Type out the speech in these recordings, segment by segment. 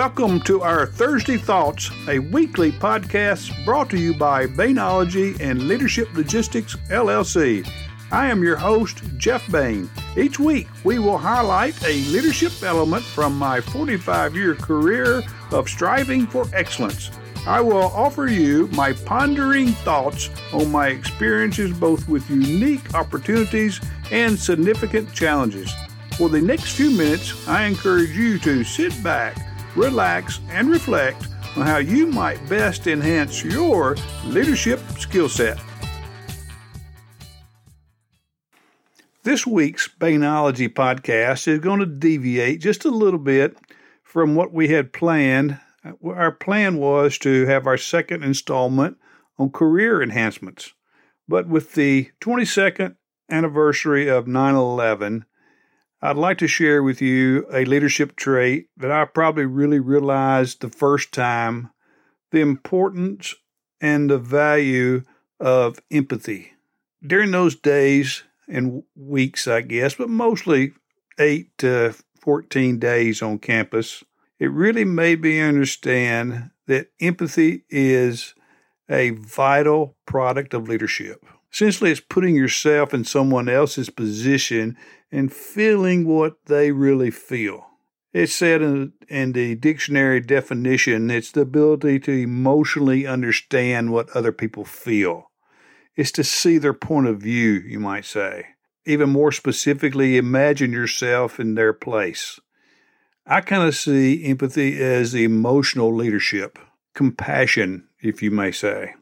welcome to our Thursday Thoughts, a weekly podcast brought to you by Bainology and Leadership Logistics LLC. I am your host, Jeff Bain. Each week, we will highlight a leadership element from my 45 year career of striving for excellence. I will offer you my pondering thoughts on my experiences both with unique opportunities and significant challenges. For the next few minutes, I encourage you to sit back, relax, and reflect on how you might best enhance your leadership skill set. This week's Bainology podcast is going to deviate just a little bit from what we had planned. Uh, our plan was to have our second installment on career enhancements. But with the 22nd anniversary of 9 11, I'd like to share with you a leadership trait that I probably really realized the first time the importance and the value of empathy. During those days and weeks, I guess, but mostly eight to 14 days on campus, it really made me understand that empathy is a vital product of leadership. Essentially, it's putting yourself in someone else's position and feeling what they really feel. It's said in, in the dictionary definition it's the ability to emotionally understand what other people feel. It's to see their point of view, you might say. Even more specifically, imagine yourself in their place. I kind of see empathy as emotional leadership, compassion, if you may say.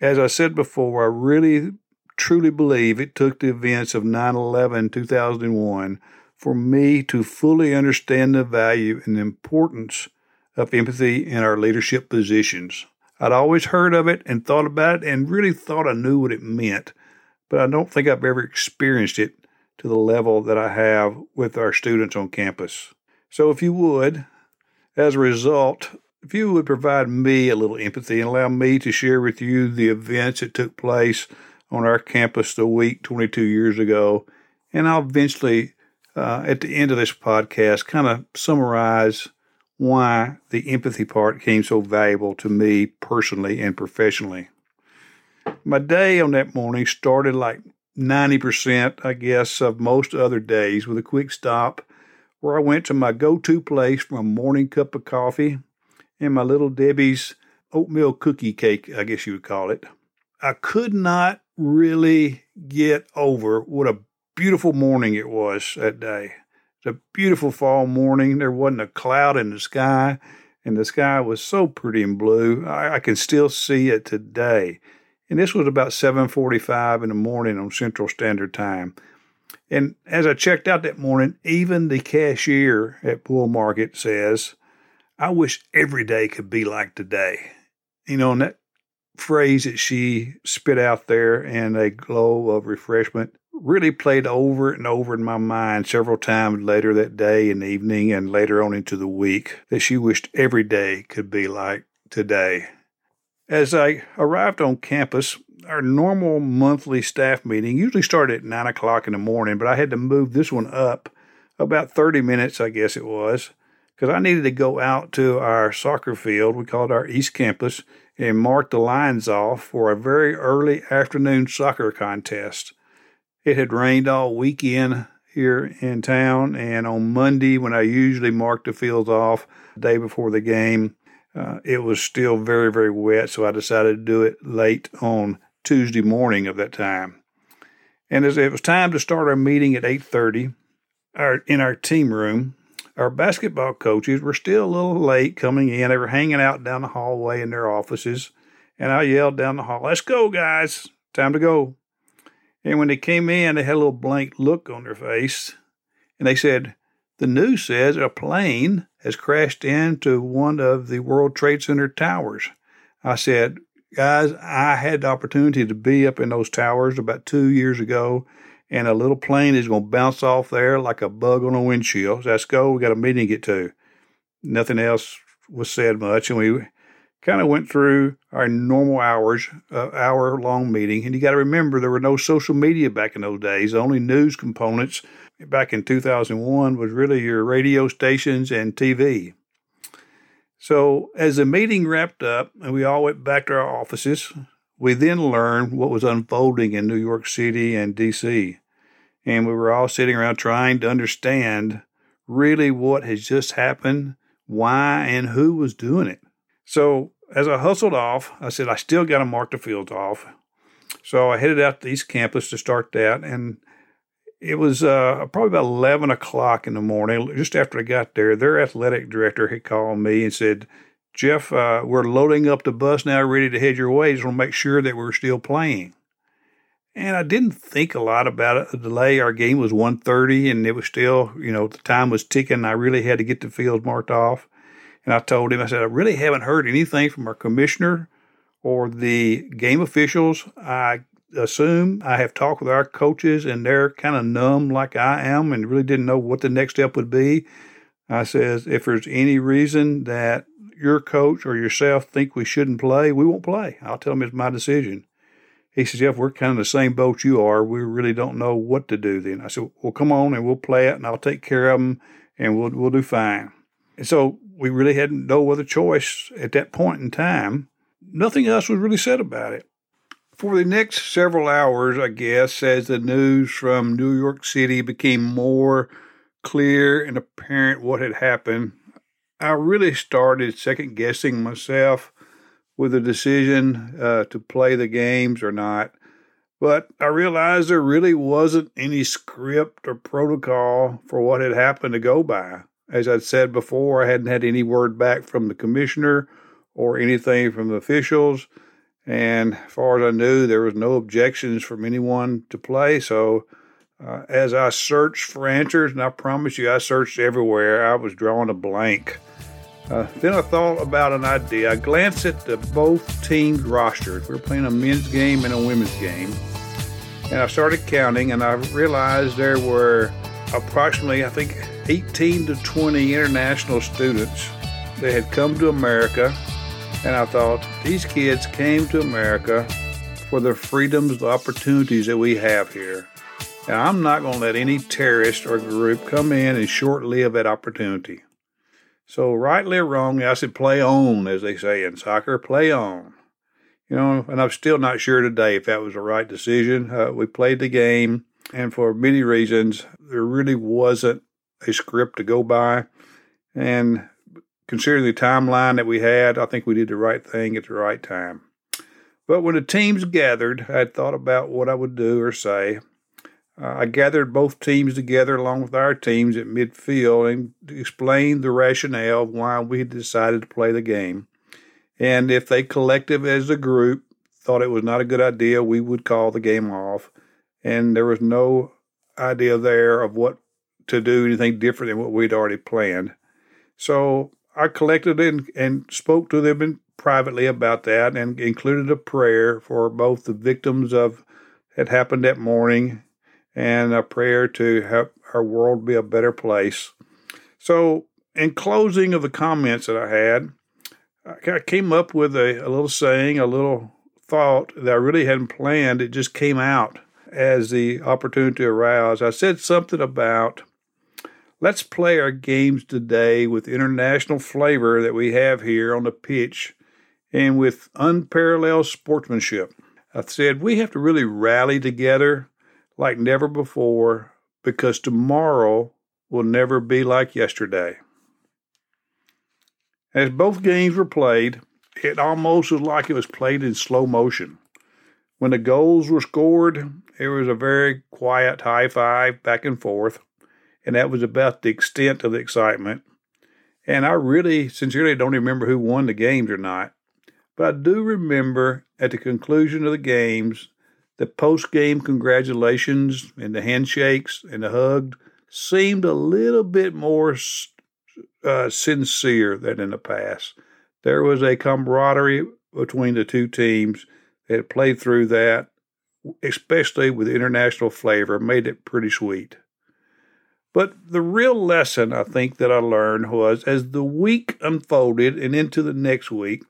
As I said before, I really truly believe it took the events of 9 11 2001 for me to fully understand the value and importance of empathy in our leadership positions. I'd always heard of it and thought about it and really thought I knew what it meant, but I don't think I've ever experienced it to the level that I have with our students on campus. So, if you would, as a result, if you would provide me a little empathy and allow me to share with you the events that took place on our campus the week 22 years ago, and I'll eventually, uh, at the end of this podcast, kind of summarize why the empathy part came so valuable to me personally and professionally. My day on that morning started like 90%, I guess, of most other days with a quick stop where I went to my go to place for a morning cup of coffee and my little Debbie's oatmeal cookie cake, I guess you would call it. I could not really get over what a beautiful morning it was that day. It's a beautiful fall morning. There wasn't a cloud in the sky, and the sky was so pretty and blue. I, I can still see it today. And this was about 7:45 in the morning on Central Standard Time. And as I checked out that morning, even the cashier at Bull Market says, I wish every day could be like today. You know, and that phrase that she spit out there in a glow of refreshment really played over and over in my mind several times later that day and evening and later on into the week that she wished every day could be like today. As I arrived on campus, our normal monthly staff meeting usually started at nine o'clock in the morning, but I had to move this one up about 30 minutes, I guess it was, because I needed to go out to our soccer field. We called our East Campus and mark the lines off for a very early afternoon soccer contest. It had rained all weekend here in town, and on Monday, when I usually mark the fields off the day before the game, uh, it was still very, very wet, so I decided to do it late on Tuesday morning of that time. And as it was time to start our meeting at 8:30, our in our team room, our basketball coaches were still a little late coming in. They were hanging out down the hallway in their offices. And I yelled down the hall, Let's go, guys. Time to go. And when they came in, they had a little blank look on their face. And they said, The news says a plane has crashed into one of the World Trade Center towers. I said, Guys, I had the opportunity to be up in those towers about two years ago and a little plane is going to bounce off there like a bug on a windshield. Let's go. We got a meeting to get to. Nothing else was said much, and we kind of went through our normal hours, uh, hour long meeting. And you got to remember, there were no social media back in those days. Only news components back in 2001 was really your radio stations and TV. So, as the meeting wrapped up and we all went back to our offices, we then learned what was unfolding in New York City and D.C. And we were all sitting around trying to understand really what has just happened, why, and who was doing it. So, as I hustled off, I said, I still got to mark the fields off. So I headed out to East Campus to start that. And it was uh, probably about 11 o'clock in the morning, just after I got there. Their athletic director had called me and said, Jeff, uh, we're loading up the bus now, ready to head your way. Just want to make sure that we're still playing. And I didn't think a lot about it. The delay, our game was 1.30 and it was still, you know, the time was ticking. I really had to get the field marked off. And I told him, I said, I really haven't heard anything from our commissioner or the game officials. I assume I have talked with our coaches and they're kind of numb like I am and really didn't know what the next step would be. I says, if there's any reason that your coach or yourself think we shouldn't play, we won't play. I'll tell them it's my decision. He says, Jeff, we're kind of the same boat you are. We really don't know what to do then. I said, well, come on and we'll play it and I'll take care of them and we'll, we'll do fine. And so we really had no other choice at that point in time. Nothing else was really said about it. For the next several hours, I guess, as the news from New York City became more clear and apparent what had happened, I really started second guessing myself with the decision uh, to play the games or not. But I realized there really wasn't any script or protocol for what had happened to go by. As I'd said before, I hadn't had any word back from the commissioner or anything from the officials. And as far as I knew, there was no objections from anyone to play. So uh, as I searched for answers, and I promise you, I searched everywhere, I was drawing a blank. Uh, then I thought about an idea. I glanced at the both teams' rosters. We were playing a men's game and a women's game. And I started counting, and I realized there were approximately, I think, 18 to 20 international students that had come to America. And I thought, these kids came to America for the freedoms, the opportunities that we have here. And I'm not going to let any terrorist or group come in and short live that opportunity. So, rightly or wrongly, I said, play on, as they say in soccer, play on. You know, and I'm still not sure today if that was the right decision. Uh, we played the game, and for many reasons, there really wasn't a script to go by. And considering the timeline that we had, I think we did the right thing at the right time. But when the teams gathered, I had thought about what I would do or say. Uh, I gathered both teams together along with our teams at midfield and explained the rationale of why we decided to play the game. And if they collective as a group thought it was not a good idea, we would call the game off. And there was no idea there of what to do anything different than what we'd already planned. So I collected and, and spoke to them privately about that and included a prayer for both the victims of had happened that morning and a prayer to help our world be a better place. So, in closing of the comments that I had, I came up with a, a little saying, a little thought that I really hadn't planned. It just came out as the opportunity arose. I said something about let's play our games today with international flavor that we have here on the pitch and with unparalleled sportsmanship. I said we have to really rally together like never before because tomorrow will never be like yesterday. As both games were played, it almost was like it was played in slow motion. When the goals were scored, it was a very quiet high five back and forth, and that was about the extent of the excitement. And I really sincerely don't remember who won the games or not, but I do remember at the conclusion of the games the post game congratulations and the handshakes and the hug seemed a little bit more uh, sincere than in the past. There was a camaraderie between the two teams that played through that, especially with international flavor, made it pretty sweet. But the real lesson I think that I learned was as the week unfolded and into the next week,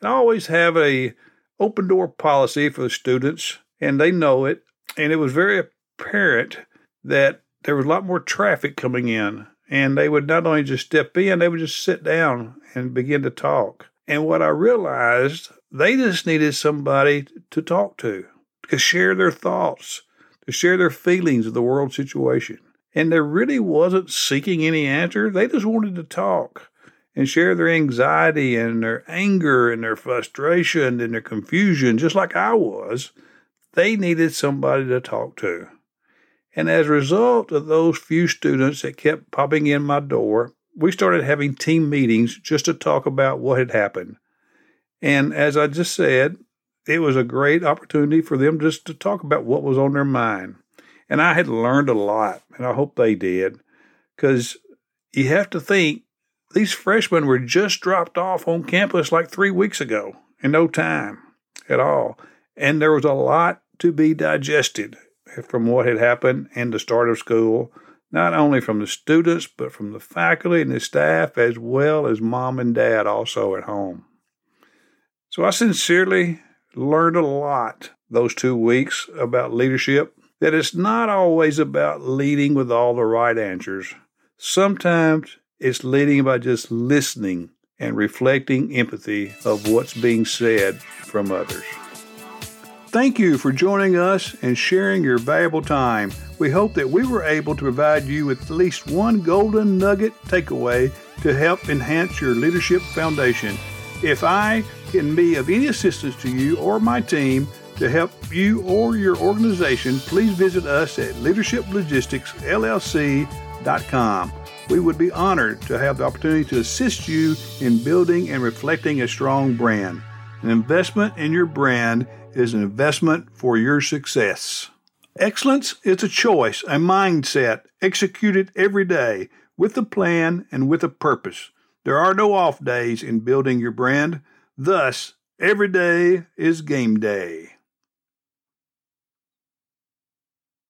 and I always have a open door policy for the students and they know it. And it was very apparent that there was a lot more traffic coming in. And they would not only just step in, they would just sit down and begin to talk. And what I realized, they just needed somebody to talk to, to share their thoughts, to share their feelings of the world situation. And there really wasn't seeking any answer. They just wanted to talk and share their anxiety and their anger and their frustration and their confusion, just like I was. They needed somebody to talk to. And as a result of those few students that kept popping in my door, we started having team meetings just to talk about what had happened. And as I just said, it was a great opportunity for them just to talk about what was on their mind. And I had learned a lot, and I hope they did, because you have to think these freshmen were just dropped off on campus like three weeks ago in no time at all. And there was a lot to be digested from what had happened in the start of school, not only from the students, but from the faculty and the staff, as well as mom and dad also at home. So I sincerely learned a lot those two weeks about leadership, that it's not always about leading with all the right answers. Sometimes it's leading by just listening and reflecting empathy of what's being said from others. Thank you for joining us and sharing your valuable time. We hope that we were able to provide you with at least one golden nugget takeaway to help enhance your leadership foundation. If I can be of any assistance to you or my team to help you or your organization, please visit us at leadershiplogisticsllc.com. We would be honored to have the opportunity to assist you in building and reflecting a strong brand. An investment in your brand is an investment for your success. Excellence is a choice, a mindset executed every day with a plan and with a purpose. There are no off days in building your brand. Thus, every day is game day.